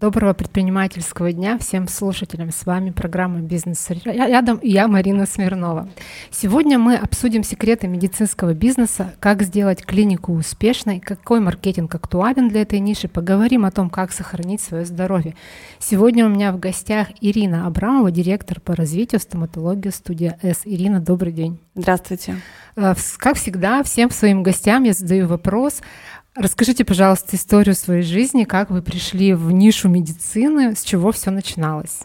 Доброго предпринимательского дня всем слушателям. С вами программа «Бизнес рядом» и я, Марина Смирнова. Сегодня мы обсудим секреты медицинского бизнеса, как сделать клинику успешной, какой маркетинг актуален для этой ниши, поговорим о том, как сохранить свое здоровье. Сегодня у меня в гостях Ирина Абрамова, директор по развитию стоматологии студия «С». Ирина, добрый день. Здравствуйте. Э, как всегда, всем своим гостям я задаю вопрос – Расскажите, пожалуйста, историю своей жизни, как вы пришли в нишу медицины, с чего все начиналось?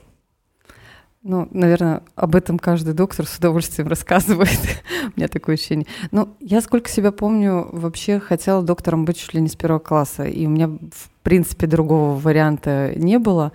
Ну, наверное, об этом каждый доктор с удовольствием рассказывает. У меня такое ощущение. Ну, я сколько себя помню, вообще хотела доктором быть чуть ли не с первого класса. И у меня, в принципе, другого варианта не было.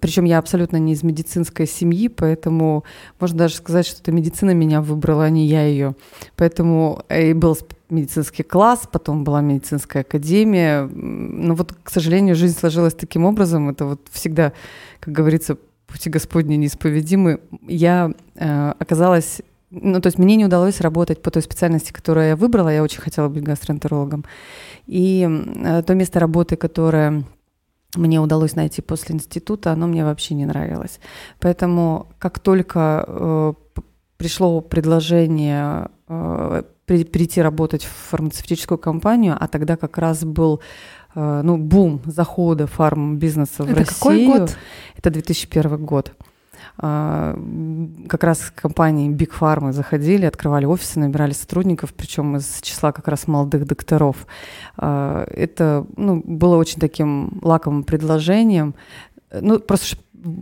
Причем я абсолютно не из медицинской семьи, поэтому можно даже сказать, что это медицина меня выбрала, а не я ее. Поэтому и был медицинский класс, потом была медицинская академия. Но вот, к сожалению, жизнь сложилась таким образом. Это вот всегда, как говорится, пути Господни неисповедимы. Я э, оказалась ну, то есть мне не удалось работать по той специальности, которую я выбрала. Я очень хотела быть гастроэнтерологом. И э, то место работы, которое мне удалось найти после института, оно мне вообще не нравилось. Поэтому как только э, пришло предложение э, при, прийти работать в фармацевтическую компанию, а тогда как раз был ну, бум захода фарм-бизнеса в Это Россию. какой год? Это 2001 год. А, как раз компании Big Pharma заходили, открывали офисы, набирали сотрудников, причем из числа как раз молодых докторов. А, это ну, было очень таким лакомым предложением. Ну, просто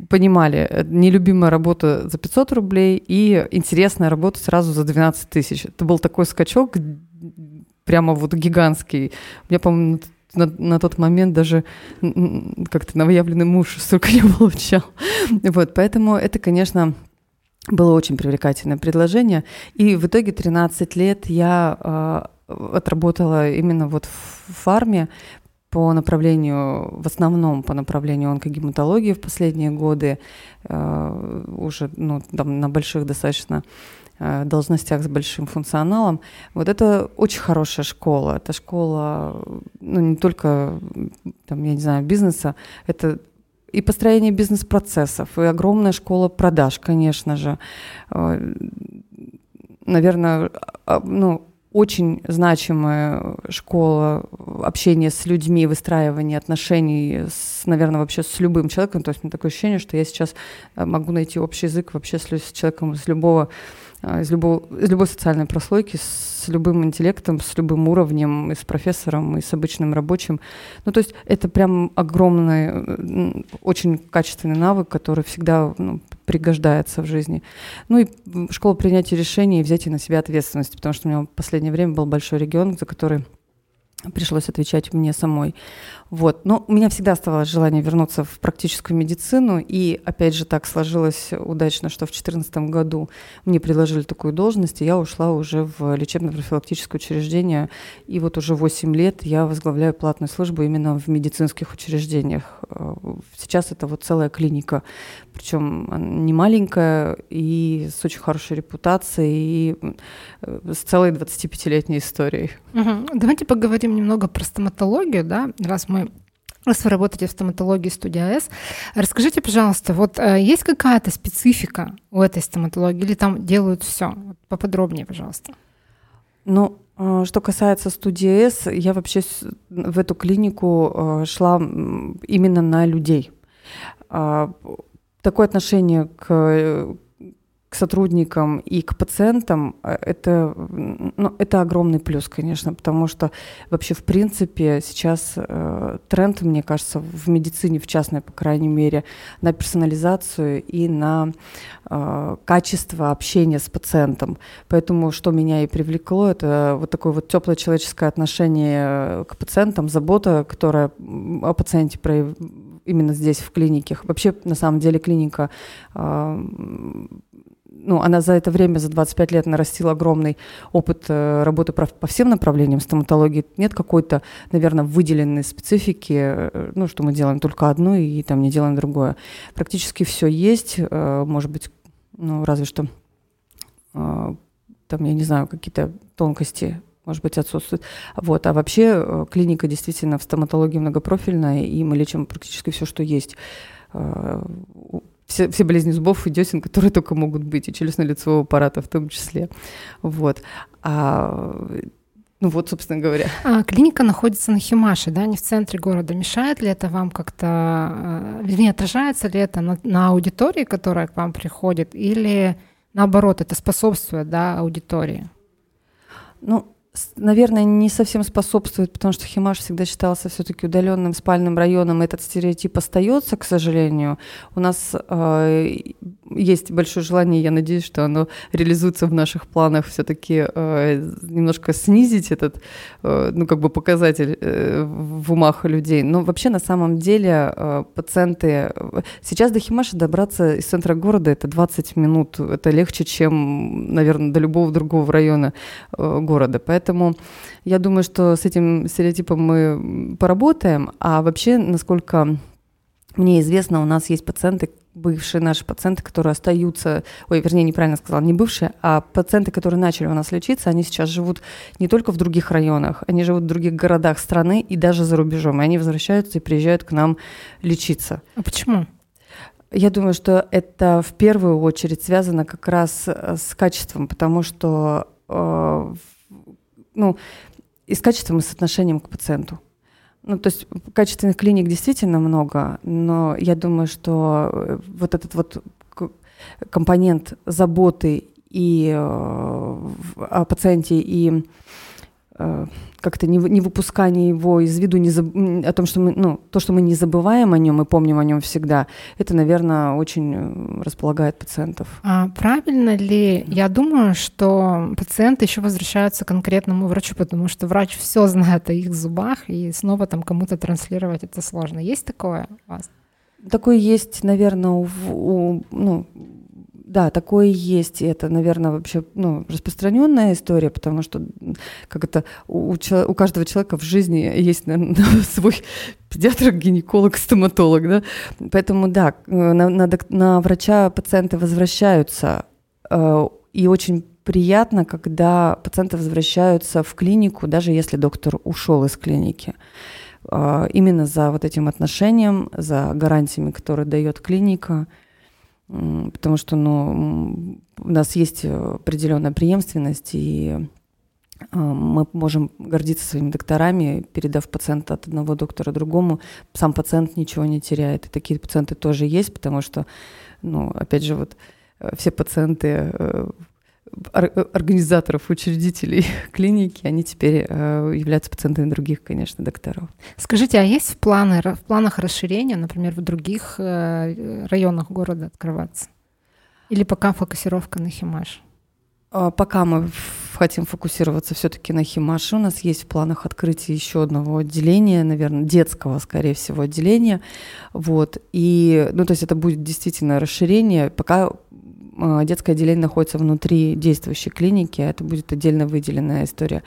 понимали, нелюбимая работа за 500 рублей и интересная работа сразу за 12 тысяч. Это был такой скачок прямо вот гигантский. Я, по-моему, на, на тот момент даже как-то новоявленный муж столько не получал. Вот, поэтому это, конечно, было очень привлекательное предложение. И в итоге 13 лет я э, отработала именно вот в фарме по направлению, в основном по направлению онкогематологии в последние годы, э, уже ну, там, на больших достаточно должностях с большим функционалом. Вот это очень хорошая школа. Это школа, ну, не только, там, я не знаю, бизнеса, это и построение бизнес-процессов, и огромная школа продаж, конечно же. Э, наверное, а, ну, очень значимая школа общения с людьми, выстраивания отношений, с, наверное, вообще с любым человеком. То есть у меня такое ощущение, что я сейчас э, могу найти общий язык вообще с, человеком с любого а, из, любого, из любой социальной прослойки, с любым интеллектом, с любым уровнем, и с профессором, и с обычным рабочим. Ну, то есть это прям огромный, очень качественный навык, который всегда ну, пригождается в жизни. Ну и школа принятия решений и взятия на себя ответственности, потому что у меня в последнее время был большой регион, за который пришлось отвечать мне самой. Вот. Но у меня всегда оставалось желание вернуться в практическую медицину, и опять же так сложилось удачно, что в 2014 году мне предложили такую должность, и я ушла уже в лечебно-профилактическое учреждение, и вот уже 8 лет я возглавляю платную службу именно в медицинских учреждениях. Сейчас это вот целая клиника, причем не маленькая, и с очень хорошей репутацией, и с целой 25-летней историей. Угу. Давайте поговорим немного про стоматологию, да, раз мы Раз вы работаете в стоматологии студии АС, расскажите, пожалуйста, вот э, есть какая-то специфика у этой стоматологии или там делают все? Поподробнее, пожалуйста. Ну, э, что касается студии АС, я вообще в эту клинику э, шла именно на людей. А, такое отношение к к сотрудникам и к пациентам, э, это, ну, это огромный плюс, конечно, потому что вообще, в принципе, сейчас э, тренд, мне кажется, в медицине, в частной, по крайней мере, на персонализацию и на э, качество общения с пациентом. Поэтому, что меня и привлекло, это вот такое вот теплое человеческое отношение к пациентам, забота, которая о пациенте прояв... именно здесь, в клинике. Вообще, на самом деле, клиника э, ну, она за это время, за 25 лет нарастила огромный опыт э, работы по всем направлениям стоматологии. Нет какой-то, наверное, выделенной специфики, э, ну, что мы делаем только одно и там не делаем другое. Практически все есть, э, может быть, ну, разве что там, я не знаю, какие-то тонкости может быть, отсутствует. Вот. А вообще клиника действительно в стоматологии многопрофильная, и мы лечим практически все, что есть. Все, все болезни зубов и десен, которые только могут быть, и челюстно-лицевого аппарата в том числе. Вот. А ну вот, собственно говоря. А, клиника находится на Химаше, да, не в центре города. Мешает ли это вам как-то, э, вернее, отражается ли это на, на аудитории, которая к вам приходит, или наоборот, это способствует, да, аудитории? Ну, наверное, не совсем способствует, потому что Химаш всегда считался все-таки удаленным спальным районом. Этот стереотип остается, к сожалению. У нас э, есть большое желание, я надеюсь, что оно реализуется в наших планах, все-таки э, немножко снизить этот, э, ну, как бы показатель э, в умах людей. Но вообще, на самом деле, э, пациенты... Сейчас до Химаша добраться из центра города это 20 минут. Это легче, чем, наверное, до любого другого района э, города. Поэтому я думаю, что с этим стереотипом мы поработаем. А вообще, насколько мне известно, у нас есть пациенты, бывшие наши пациенты, которые остаются, ой, вернее, неправильно сказала, не бывшие, а пациенты, которые начали у нас лечиться, они сейчас живут не только в других районах, они живут в других городах страны и даже за рубежом, и они возвращаются и приезжают к нам лечиться. А почему? Я думаю, что это в первую очередь связано как раз э, с качеством, потому что э, ну, и с качеством и с отношением к пациенту. Ну, то есть качественных клиник действительно много, но я думаю, что э, вот этот вот компонент заботы и э, о пациенте и как-то не, не выпускание его из виду, не заб... о том, что мы, ну, то, что мы не забываем о нем и помним о нем всегда, это, наверное, очень э, располагает пациентов. А правильно ли? Я думаю, что пациенты еще возвращаются к конкретному врачу, потому что врач все знает о их зубах, и снова там кому-то транслировать это сложно. Есть такое у вас? Такое есть, наверное, у, у ну, да, такое есть. И это, наверное, вообще ну, распространенная история, потому что как это у, у каждого человека в жизни есть, наверное, свой педиатр, гинеколог, стоматолог, да. Поэтому да, на, на, на врача пациенты возвращаются. Э, и очень приятно, когда пациенты возвращаются в клинику, даже если доктор ушел из клиники. Э, именно за вот этим отношением, за гарантиями, которые дает клиника – потому что ну, у нас есть определенная преемственность, и а, мы можем гордиться своими докторами, передав пациента от одного доктора другому. Сам пациент ничего не теряет. И такие пациенты тоже есть, потому что, ну, опять же, вот э, все пациенты э, организаторов, учредителей клиники, они теперь э, являются пациентами других, конечно, докторов. Скажите, а есть планы, в планах расширения, например, в других э, районах города открываться? Или пока фокусировка на Химаш? А, пока мы хотим фокусироваться все-таки на Химаше. У нас есть в планах открытие еще одного отделения, наверное, детского, скорее всего, отделения. Вот. И, ну, то есть это будет действительно расширение. Пока детское отделение находится внутри действующей клиники, а это будет отдельно выделенная история.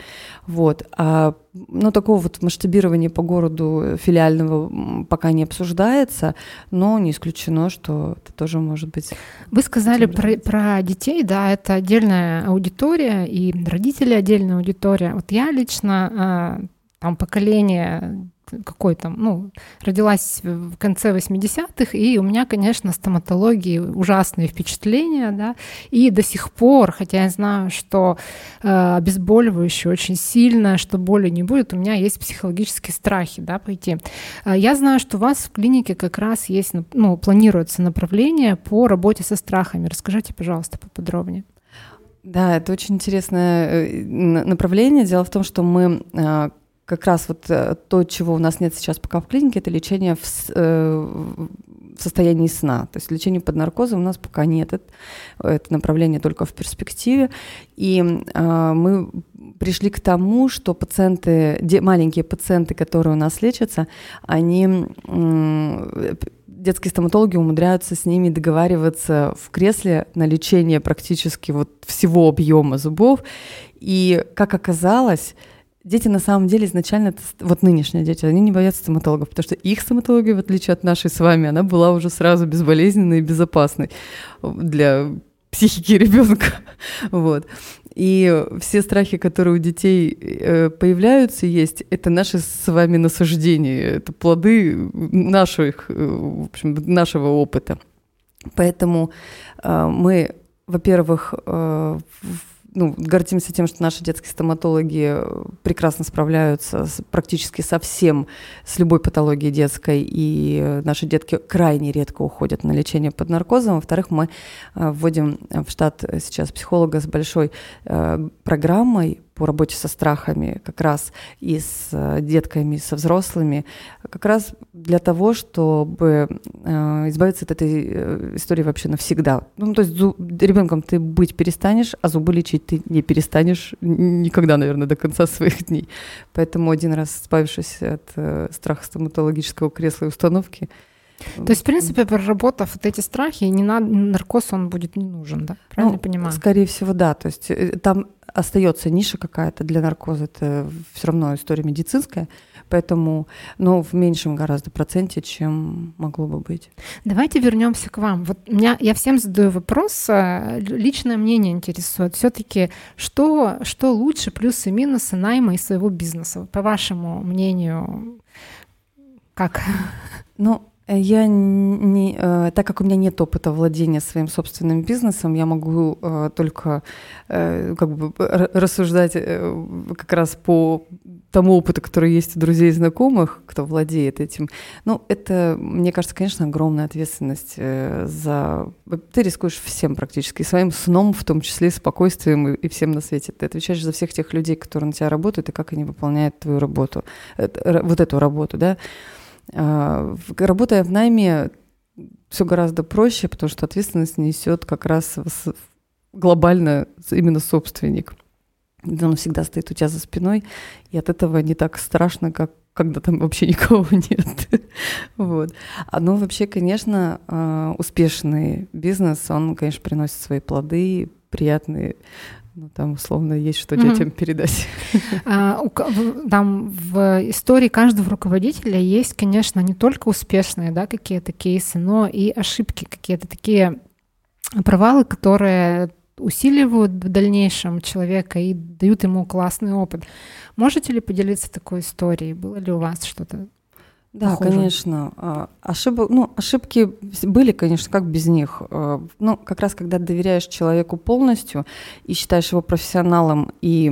Вот. А, ну, такого вот масштабирования по городу филиального пока не обсуждается, но не исключено, что это тоже может быть. Вы сказали про, про детей, да, это отдельная аудитория, и родители отдельная аудитория. Вот я лично а, там поколение какой там, ну, родилась в конце 80-х, и у меня, конечно, стоматологии ужасные впечатления, да, и до сих пор, хотя я знаю, что э, обезболивающее очень сильно, что боли не будет, у меня есть психологические страхи, да, пойти. Э, я знаю, что у вас в клинике как раз есть, ну, планируется направление по работе со страхами. Расскажите, пожалуйста, поподробнее. Да, это очень интересное э, направление. Дело в том, что мы э, как раз вот э, то, чего у нас нет сейчас пока в клинике, это лечение в, э, в состоянии сна. То есть лечение под наркозом у нас пока нет. Это, это направление только в перспективе. И э, мы пришли к тому, что пациенты, маленькие пациенты, которые у нас лечатся, они э, детские стоматологи умудряются с ними договариваться в кресле на лечение практически вот всего объема зубов. И как оказалось, дети на самом деле изначально, вот нынешние дети, они не боятся стоматологов, потому что их стоматология, в отличие от нашей с вами, она была уже сразу безболезненной и безопасной для психики ребенка. Вот. И все страхи, которые у детей э, появляются, есть, это наши с вами насаждения, это плоды наших, э, в общем, нашего опыта. Поэтому э, мы, во-первых, ну, гордимся тем, что наши детские стоматологи э, прекрасно справляются с, практически со всем, с любой патологией детской, и э, наши детки крайне редко уходят на лечение под наркозом. Во-вторых, мы э, вводим в штат сейчас психолога с большой программой по работе со страхами, как раз и с э, детками, и со взрослыми, как раз для того, чтобы э, избавиться от этой э, истории вообще навсегда. Ну, то есть зуб, ребенком ты быть перестанешь, а зубы лечить ты не перестанешь никогда, наверное, до конца своих дней. Поэтому один раз избавившись от страха стоматологического кресла и установки, то есть, в принципе, проработав вот эти страхи, не надо, наркоз он будет не нужен, да? Правильно ну, понимаю? Скорее всего, да. То есть э, там остается ниша какая-то для наркоза, это все равно история медицинская, поэтому, но в меньшем гораздо проценте, чем могло бы быть. Давайте вернемся к вам. Вот меня, я всем задаю вопрос, э, личное мнение интересует. Все-таки что, что лучше, плюсы и минусы найма и своего бизнеса? По вашему мнению, как? Ну, я не, э, так как у меня нет опыта владения своим собственным бизнесом, я могу э, только э, как бы рассуждать как раз по тому опыту, который есть у друзей и знакомых, кто владеет этим. Ну, это, мне кажется, конечно, огромная ответственность за... Ты рискуешь всем практически, своим сном, в том числе спокойствием и всем на свете. Ты отвечаешь за всех тех людей, которые на тебя работают, и как они выполняют твою работу, вот эту работу, да. А, работая в найме, все гораздо проще, потому что ответственность несет как раз глобально именно собственник. Он всегда стоит у тебя за спиной, и от этого не так страшно, как когда там вообще никого нет. вот. А, ну, вообще, конечно, а, успешный бизнес, он, конечно, приносит свои плоды, приятные ну, там условно есть что mm-hmm. детям передать. А, у, там в истории каждого руководителя есть, конечно, не только успешные да, какие-то кейсы, но и ошибки, какие-то такие провалы, которые усиливают в дальнейшем человека и дают ему классный опыт. Можете ли поделиться такой историей? Было ли у вас что-то да, похоже. конечно. А, ошибок, ну, ошибки были, конечно, как без них. А, ну, как раз когда доверяешь человеку полностью и считаешь его профессионалом, и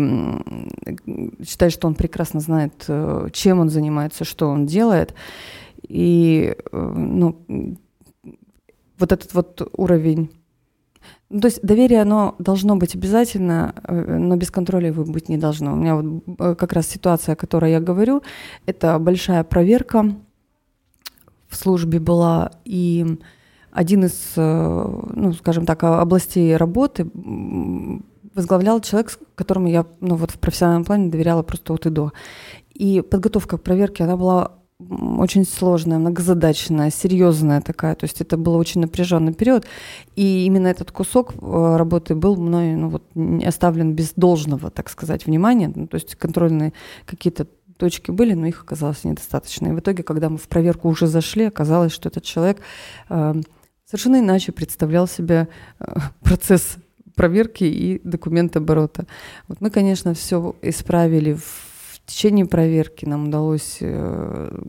считаешь, что он прекрасно знает, э, чем он занимается, что он делает, и э, ну, вот этот вот уровень ну, то есть доверие, оно должно быть обязательно, э, но без контроля его быть не должно. У меня вот э, как раз ситуация, о которой я говорю, это большая проверка в службе была, и один из, э, ну, скажем так, областей работы возглавлял человек, которому я ну, вот в профессиональном плане доверяла просто от и до. И подготовка к проверке, она была очень сложная, многозадачная, серьезная такая. То есть это был очень напряженный период. И именно этот кусок э, работы был мной ну, вот, оставлен без должного, так сказать, внимания. Ну, то есть контрольные какие-то точки были, но их оказалось недостаточно. И в итоге, когда мы в проверку уже зашли, оказалось, что этот человек э, совершенно иначе представлял себе э, процесс проверки и документ оборота. Вот мы, конечно, все исправили в в течение проверки нам удалось э,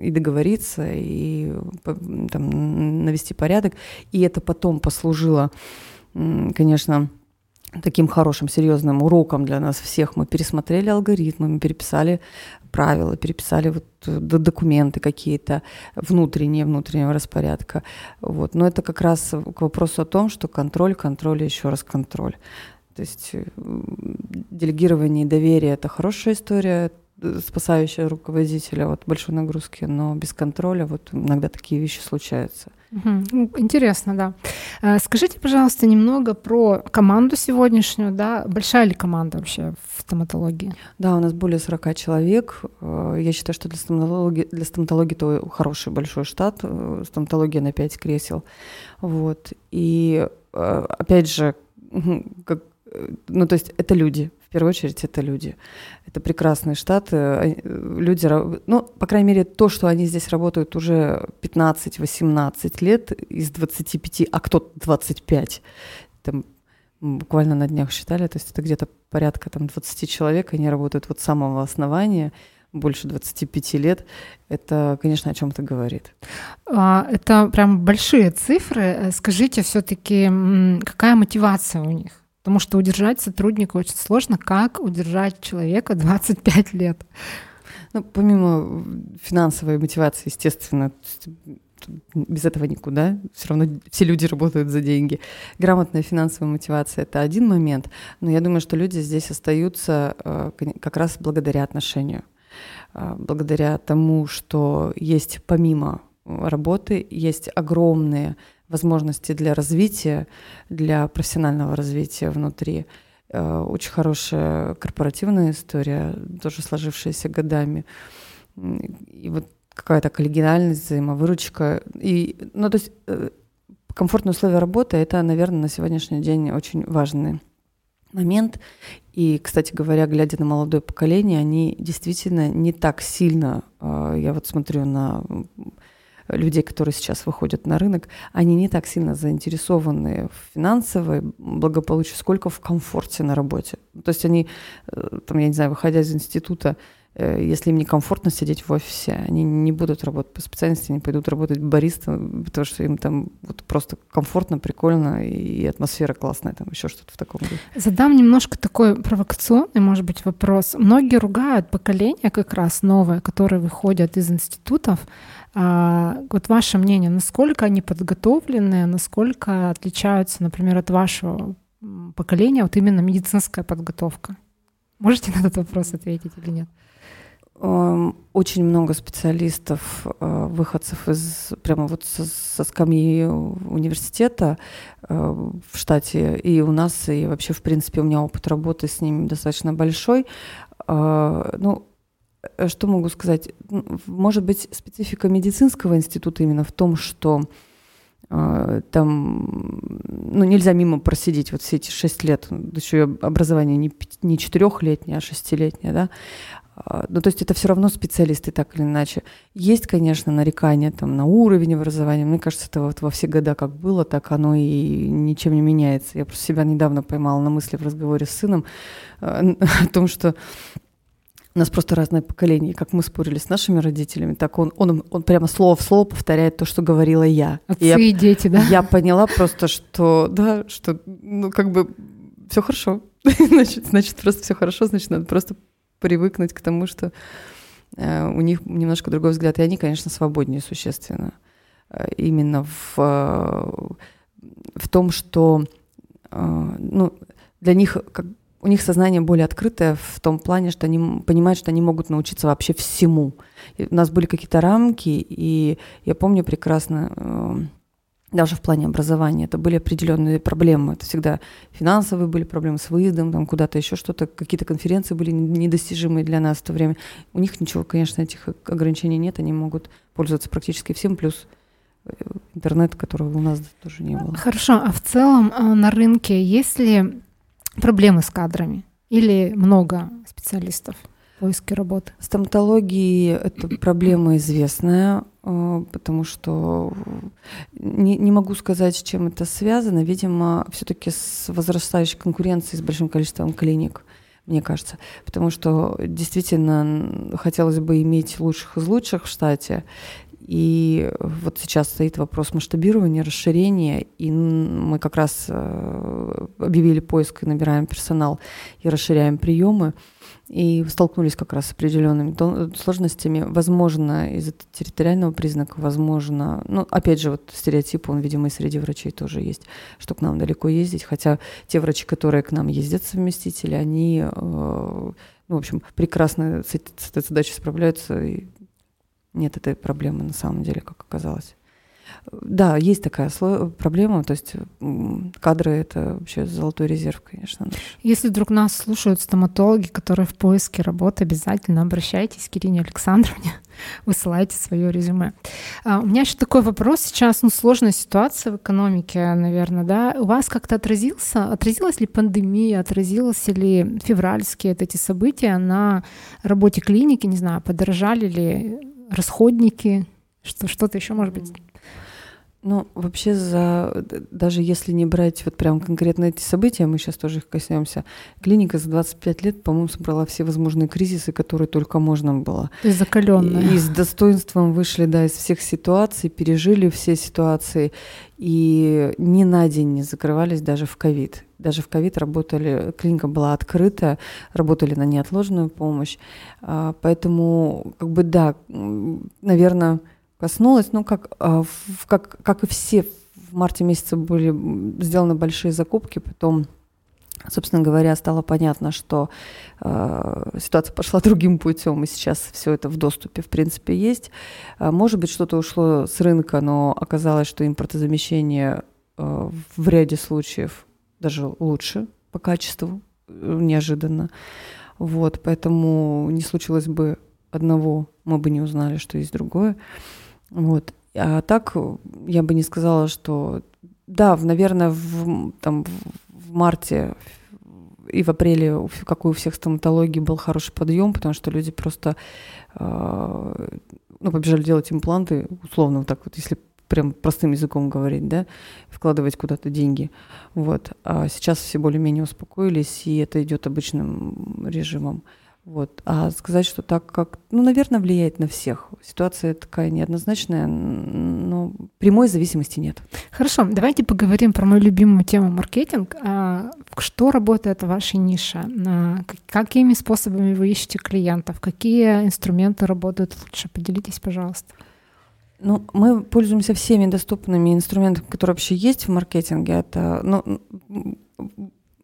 и договориться, и там, навести порядок. И это потом послужило, конечно, таким хорошим, серьезным уроком для нас всех. Мы пересмотрели алгоритмы, мы переписали правила, переписали вот э, документы какие-то внутренние, внутреннего распорядка. Вот. Но это как раз к вопросу о том, что контроль, контроль и еще раз контроль. То есть э, делегирование и доверие – это хорошая история, э, спасающая руководителя от большой нагрузки, но без контроля вот иногда такие вещи случаются. Угу. Интересно, да. Э, скажите, пожалуйста, немного про команду сегодняшнюю, да, большая ли команда вообще в стоматологии? Да, у нас более 40 человек. Я считаю, что для стоматологии, для стоматологии это хороший большой штат, стоматология на 5 кресел. Вот. И опять же, как ну, то есть это люди, в первую очередь это люди. Это прекрасные штаты. Люди, ну, по крайней мере, то, что они здесь работают уже 15-18 лет из 25, а кто-то 25. Там буквально на днях считали, то есть это где-то порядка там 20 человек, они работают вот с самого основания, больше 25 лет, это, конечно, о чем-то говорит. А, это прям большие цифры. Скажите все-таки, какая мотивация у них? Потому что удержать сотрудника очень сложно. Как удержать человека 25 лет? Ну, помимо финансовой мотивации, естественно, без этого никуда. Все равно все люди работают за деньги. Грамотная финансовая мотивация это один момент, но я думаю, что люди здесь остаются э, как раз благодаря отношению, э, благодаря тому, что есть помимо работы, есть огромные возможности для развития, для профессионального развития внутри. Э, очень хорошая корпоративная история, тоже сложившаяся годами. И вот какая-то коллегиальность, взаимовыручка. И, ну, то есть э, комфортные условия работы — это, наверное, на сегодняшний день очень важный момент. И, кстати говоря, глядя на молодое поколение, они действительно не так сильно, э, я вот смотрю на людей, которые сейчас выходят на рынок, они не так сильно заинтересованы в финансовой благополучии, сколько в комфорте на работе. То есть они, э, там, я не знаю, выходя из института, если им некомфортно сидеть в офисе, они не будут работать по специальности, они пойдут работать баристом, потому что им там вот просто комфортно, прикольно, и атмосфера классная, там еще что-то в таком духе. Задам немножко такой провокационный, может быть, вопрос. Многие ругают поколение как раз новое, которое выходят из институтов. А, вот ваше мнение, насколько они подготовлены, насколько отличаются, например, от вашего поколения вот именно медицинская подготовка? Можете на этот вопрос ответить или нет? Эм, очень много специалистов, э, выходцев из прямо вот со, со скамьи университета э, в штате, и у нас, и вообще, в принципе, у меня опыт работы с ними достаточно большой. Э, ну, что могу сказать? Может быть, специфика медицинского института именно в том, что там ну, нельзя мимо просидеть вот все эти шесть лет, еще образование не, не четырехлетнее, а шестилетнее, да, ну, то есть это все равно специалисты, так или иначе. Есть, конечно, нарекания там, на уровень образования. Мне кажется, это вот во все года как было, так оно и ничем не меняется. Я просто себя недавно поймала на мысли в разговоре с сыном а, о том, что у нас просто разное поколение. Как мы спорили с нашими родителями, так он, он, он прямо слово в слово повторяет то, что говорила я. Отцы и, я, и дети, да? Я поняла просто, что, да, что, ну, как бы все хорошо. значит, значит, просто все хорошо, значит, надо просто привыкнуть к тому, что э, у них немножко другой взгляд, и они, конечно, свободнее существенно. Э, именно в, э, в том, что ну, для них как, у них сознание более открытое в том плане, что они понимают, что они могут научиться вообще всему. И у нас были какие-то рамки, и я помню прекрасно даже в плане образования, это были определенные проблемы. Это всегда финансовые были проблемы с выездом, там куда-то еще что-то, какие-то конференции были недостижимые для нас в то время. У них ничего, конечно, этих ограничений нет, они могут пользоваться практически всем, плюс э, интернет, которого у нас тоже не было. Хорошо, а в целом э, на рынке есть ли проблемы с кадрами или много специалистов? поиске работы? Стоматологии это проблема известная, потому что не, не могу сказать, с чем это связано. Видимо, все-таки с возрастающей конкуренцией, с большим количеством клиник мне кажется. Потому что действительно хотелось бы иметь лучших из лучших в штате. И вот сейчас стоит вопрос масштабирования, расширения, и мы как раз э, объявили поиск и набираем персонал и расширяем приемы и столкнулись как раз с определенными сложностями. Возможно, из-за территориального признака, возможно, ну, опять же, вот стереотип, он, видимо, и среди врачей тоже есть, что к нам далеко ездить, хотя те врачи, которые к нам ездят, совместители, они, э, ну, в общем, прекрасно с, этой задачей справляются, и нет этой проблемы на самом деле, как оказалось. Да, есть такая проблема, то есть кадры — это вообще золотой резерв, конечно. Если вдруг нас слушают стоматологи, которые в поиске работы, обязательно обращайтесь к Ирине Александровне, высылайте свое резюме. А, у меня еще такой вопрос сейчас, ну, сложная ситуация в экономике, наверное, да? У вас как-то отразился, отразилась ли пандемия, отразились ли февральские вот эти события на работе клиники, не знаю, подорожали ли расходники, что, что-то еще, может быть, Ну, вообще, за, даже если не брать вот прям конкретно эти события, мы сейчас тоже их коснемся, клиника за 25 лет, по-моему, собрала все возможные кризисы, которые только можно было. То есть закаленная. И с достоинством вышли, да, из всех ситуаций, пережили все ситуации, и ни на день не закрывались даже в ковид. Даже в ковид работали, клиника была открыта, работали на неотложную помощь. А, поэтому, как бы, да, наверное, коснулась, ну, как, а, как, как и все, в марте месяце были сделаны большие закупки, потом собственно говоря, стало понятно, что э, ситуация пошла другим путем, и сейчас все это в доступе, в принципе, есть. Э, может быть, что-то ушло с рынка, но оказалось, что импортозамещение э, в ряде случаев даже лучше по качеству, э, неожиданно. Вот, поэтому не случилось бы одного, мы бы не узнали, что есть другое. Вот. А так я бы не сказала, что да, наверное, в, там, в марте и в апреле, как у всех стоматологий, был хороший подъем, потому что люди просто э, ну, побежали делать импланты, условно, вот так вот, если прям простым языком говорить, да, вкладывать куда-то деньги. Вот. А сейчас все более-менее успокоились, и это идет обычным режимом. Вот. А сказать, что так как, ну, наверное, влияет на всех. Ситуация такая неоднозначная, но прямой зависимости нет. Хорошо, давайте поговорим про мою любимую тему маркетинг. А, что работает в вашей нише? Какими способами вы ищете клиентов? Какие инструменты работают лучше? Поделитесь, пожалуйста. Ну, мы пользуемся всеми доступными инструментами, которые вообще есть в маркетинге. Это, ну,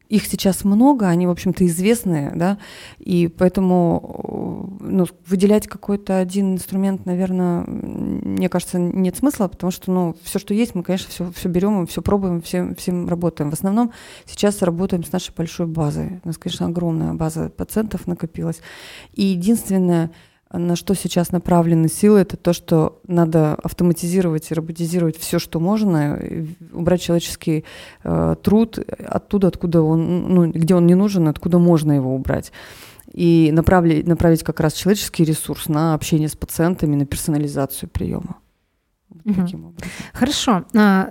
их сейчас много, они, в общем-то, известные, да, и поэтому ну, выделять какой-то один инструмент, наверное, мне кажется, нет смысла, потому что, ну, все, что есть, мы, конечно, все, все берем, все пробуем, всем, всем работаем. В основном сейчас работаем с нашей большой базой. У нас, конечно, огромная база пациентов накопилась. И единственное, на что сейчас направлены силы, это то, что надо автоматизировать и роботизировать все, что можно, убрать человеческий э, труд оттуда, откуда он, ну, где он не нужен, откуда можно его убрать. И направить, направить как раз человеческий ресурс на общение с пациентами, на персонализацию приема. угу. Хорошо. А,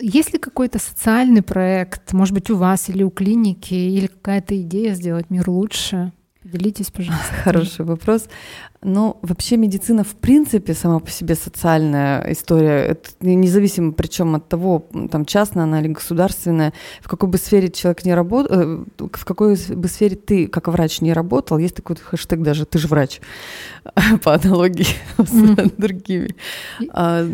есть ли какой-то социальный проект, может быть, у вас или у клиники, или какая-то идея сделать мир лучше? Поделитесь, пожалуйста. Хороший вопрос. Ну, вообще медицина в принципе сама по себе социальная история. Это независимо причем от того, там частная она или государственная, в какой бы сфере человек не работал, э, в какой бы сфере ты как врач не работал, есть такой хэштег даже «ты же врач» по аналогии с другими. А,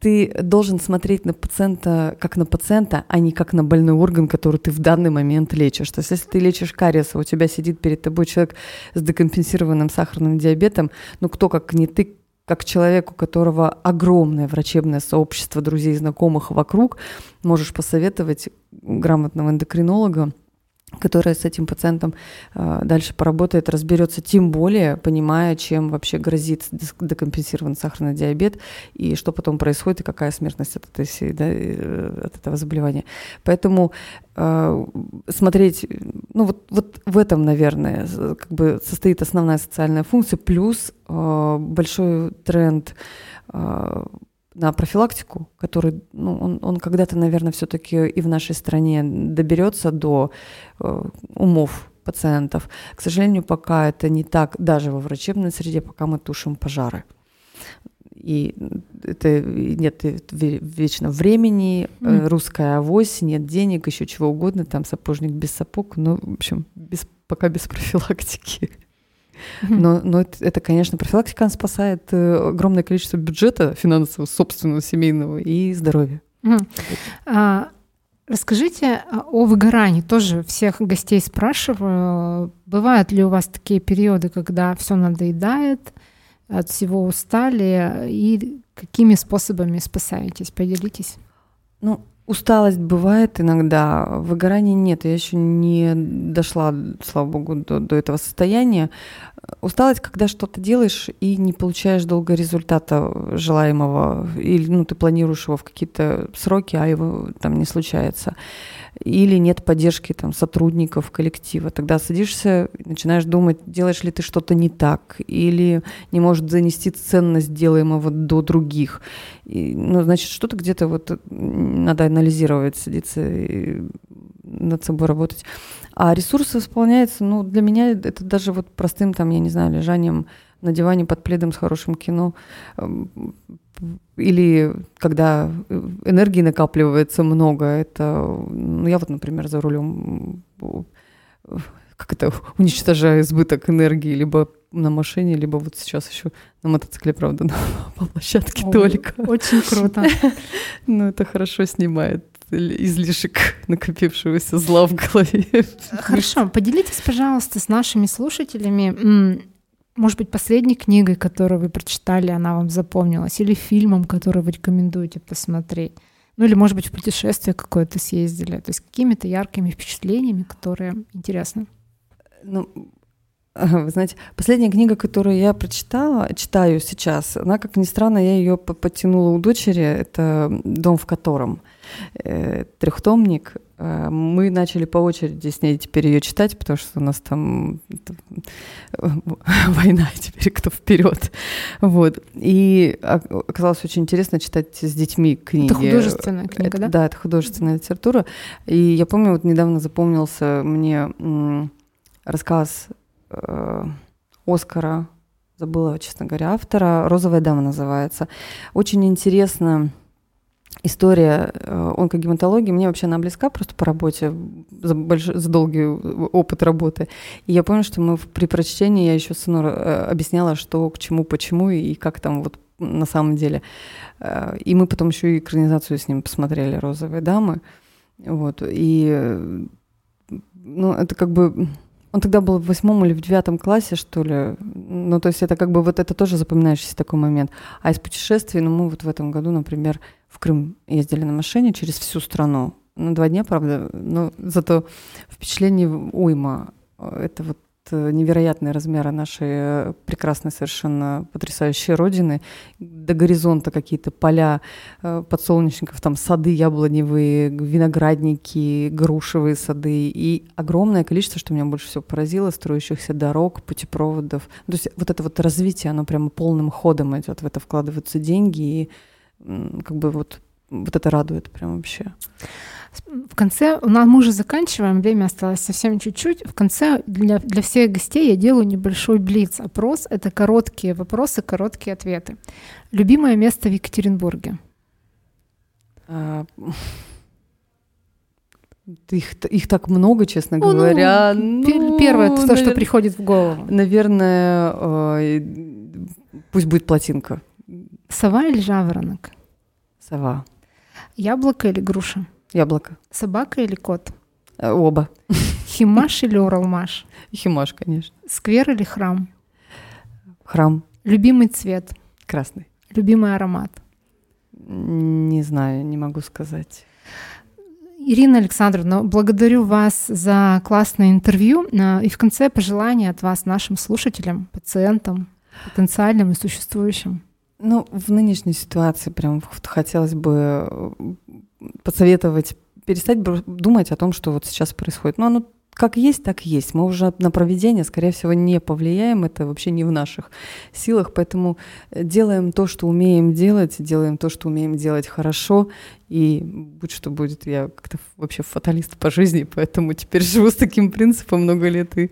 ты должен смотреть на пациента как на пациента, а не как на больной орган, который ты в данный момент лечишь. То есть если ты лечишь кариеса, у тебя сидит перед тобой человек с декомпенсированным сахарным диабетом, диабетом, ну кто как не ты, как человек, у которого огромное врачебное сообщество друзей и знакомых вокруг, можешь посоветовать грамотного эндокринолога, которая с этим пациентом э, дальше поработает, разберется, тем более понимая, чем вообще грозит декомпенсированный сахарный диабет и что потом происходит и какая смертность от, этой, да, э, от этого заболевания. Поэтому э, смотреть, ну вот, вот в этом, наверное, как бы состоит основная социальная функция, плюс большой тренд на профилактику, который, ну, он, он когда-то, наверное, все-таки и в нашей стране доберется до э, умов пациентов. К сожалению, пока это не так, даже во врачебной среде, пока мы тушим пожары. И это нет вечно времени, mm. русская авось, нет денег, еще чего угодно, там сапожник без сапог, ну, в общем, без, пока без профилактики. Но, но это, это, конечно, профилактика спасает э, огромное количество бюджета финансового, собственного, семейного и здоровья. А, расскажите а, о выгорании. Тоже всех гостей спрашиваю. Бывают ли у вас такие периоды, когда все надоедает, от всего устали, и какими способами спасаетесь? Поделитесь. Ну, Усталость бывает иногда, выгорания нет. Я еще не дошла, слава богу, до, до этого состояния. Усталость, когда что-то делаешь и не получаешь долго результата желаемого, или ну, ты планируешь его в какие-то сроки, а его там не случается или нет поддержки там, сотрудников, коллектива. Тогда садишься, начинаешь думать, делаешь ли ты что-то не так, или не может занести ценность делаемого до других. И, ну, значит, что-то где-то вот надо анализировать, садиться и над собой работать. А ресурсы исполняются, ну, для меня это даже вот простым, там, я не знаю, лежанием на диване под пледом с хорошим кино, или когда энергии накапливается много, это, ну, я вот, например, за рулем как это, уничтожаю избыток энергии либо на машине, либо вот сейчас еще на мотоцикле, правда, на, по площадке Ой, только. Очень круто. Ну, это хорошо снимает излишек накопившегося зла в голове. Хорошо, поделитесь, пожалуйста, с нашими слушателями может быть, последней книгой, которую вы прочитали, она вам запомнилась, или фильмом, который вы рекомендуете посмотреть. Ну или, может быть, в путешествие какое-то съездили. То есть какими-то яркими впечатлениями, которые интересны. Ну, вы знаете, последняя книга, которую я прочитала, читаю сейчас, она, как ни странно, я ее подтянула у дочери. Это «Дом в котором». Э, трехтомник. Э, мы начали по очереди с ней теперь ее читать, потому что у нас там война, теперь кто вперед. Вот. И оказалось очень интересно читать с детьми книги. Это художественная книга, это, да? Да, это художественная литература. И я помню, вот недавно запомнился мне рассказ э, Оскара, забыла, честно говоря, автора, «Розовая дама» называется. Очень интересно история э, онкогематологии мне вообще она близка просто по работе, за, больш... за долгий опыт работы. И я помню, что мы при прочтении, я еще сыну э, объясняла, что к чему, почему и как там вот на самом деле. И мы потом еще и экранизацию с ним посмотрели «Розовые дамы». Вот. И ну, это как бы он тогда был в восьмом или в девятом классе, что ли. Ну, то есть это как бы вот это тоже запоминающийся такой момент. А из путешествий, ну, мы вот в этом году, например, в Крым ездили на машине через всю страну. На два дня, правда, но зато впечатление уйма. Это вот невероятные размеры нашей э, прекрасной, совершенно потрясающей родины. До горизонта какие-то поля э, подсолнечников, там сады яблоневые, виноградники, грушевые сады и огромное количество, что меня больше всего поразило, строящихся дорог, путепроводов. То есть вот это вот развитие, оно прямо полным ходом идет, в это вкладываются деньги, и как бы вот, вот это радует прям вообще. В конце, у нас мы уже заканчиваем, время осталось совсем чуть-чуть. В конце для, для всех гостей я делаю небольшой блиц-опрос. Это короткие вопросы, короткие ответы. Любимое место в Екатеринбурге? А, их, их так много, честно ну, говоря. Ну, первое, то, навер... что приходит в голову. Наверное, э, пусть будет плотинка. Сова или жаворонок? Сова. Яблоко или груша? Яблоко. Собака или кот? Э, оба. Химаш или Уралмаш? Химаш, конечно. Сквер или храм? Храм. Любимый цвет? Красный. Любимый аромат? Не знаю, не могу сказать. Ирина Александровна, благодарю вас за классное интервью. А, и в конце пожелания от вас нашим слушателям, пациентам, потенциальным и существующим. Ну, в нынешней ситуации прям хотелось бы посоветовать перестать думать о том, что вот сейчас происходит. Ну, оно как есть, так есть. Мы уже на проведение, скорее всего, не повлияем. Это вообще не в наших силах. Поэтому э, делаем то, что умеем делать, делаем то, что умеем делать хорошо. И будь что будет, я как-то вообще фаталист по жизни, поэтому теперь живу с таким принципом много лет и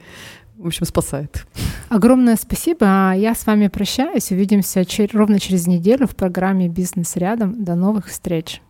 в общем, спасает. Огромное спасибо. Я с вами прощаюсь. Увидимся ровно через неделю в программе «Бизнес рядом». До новых встреч.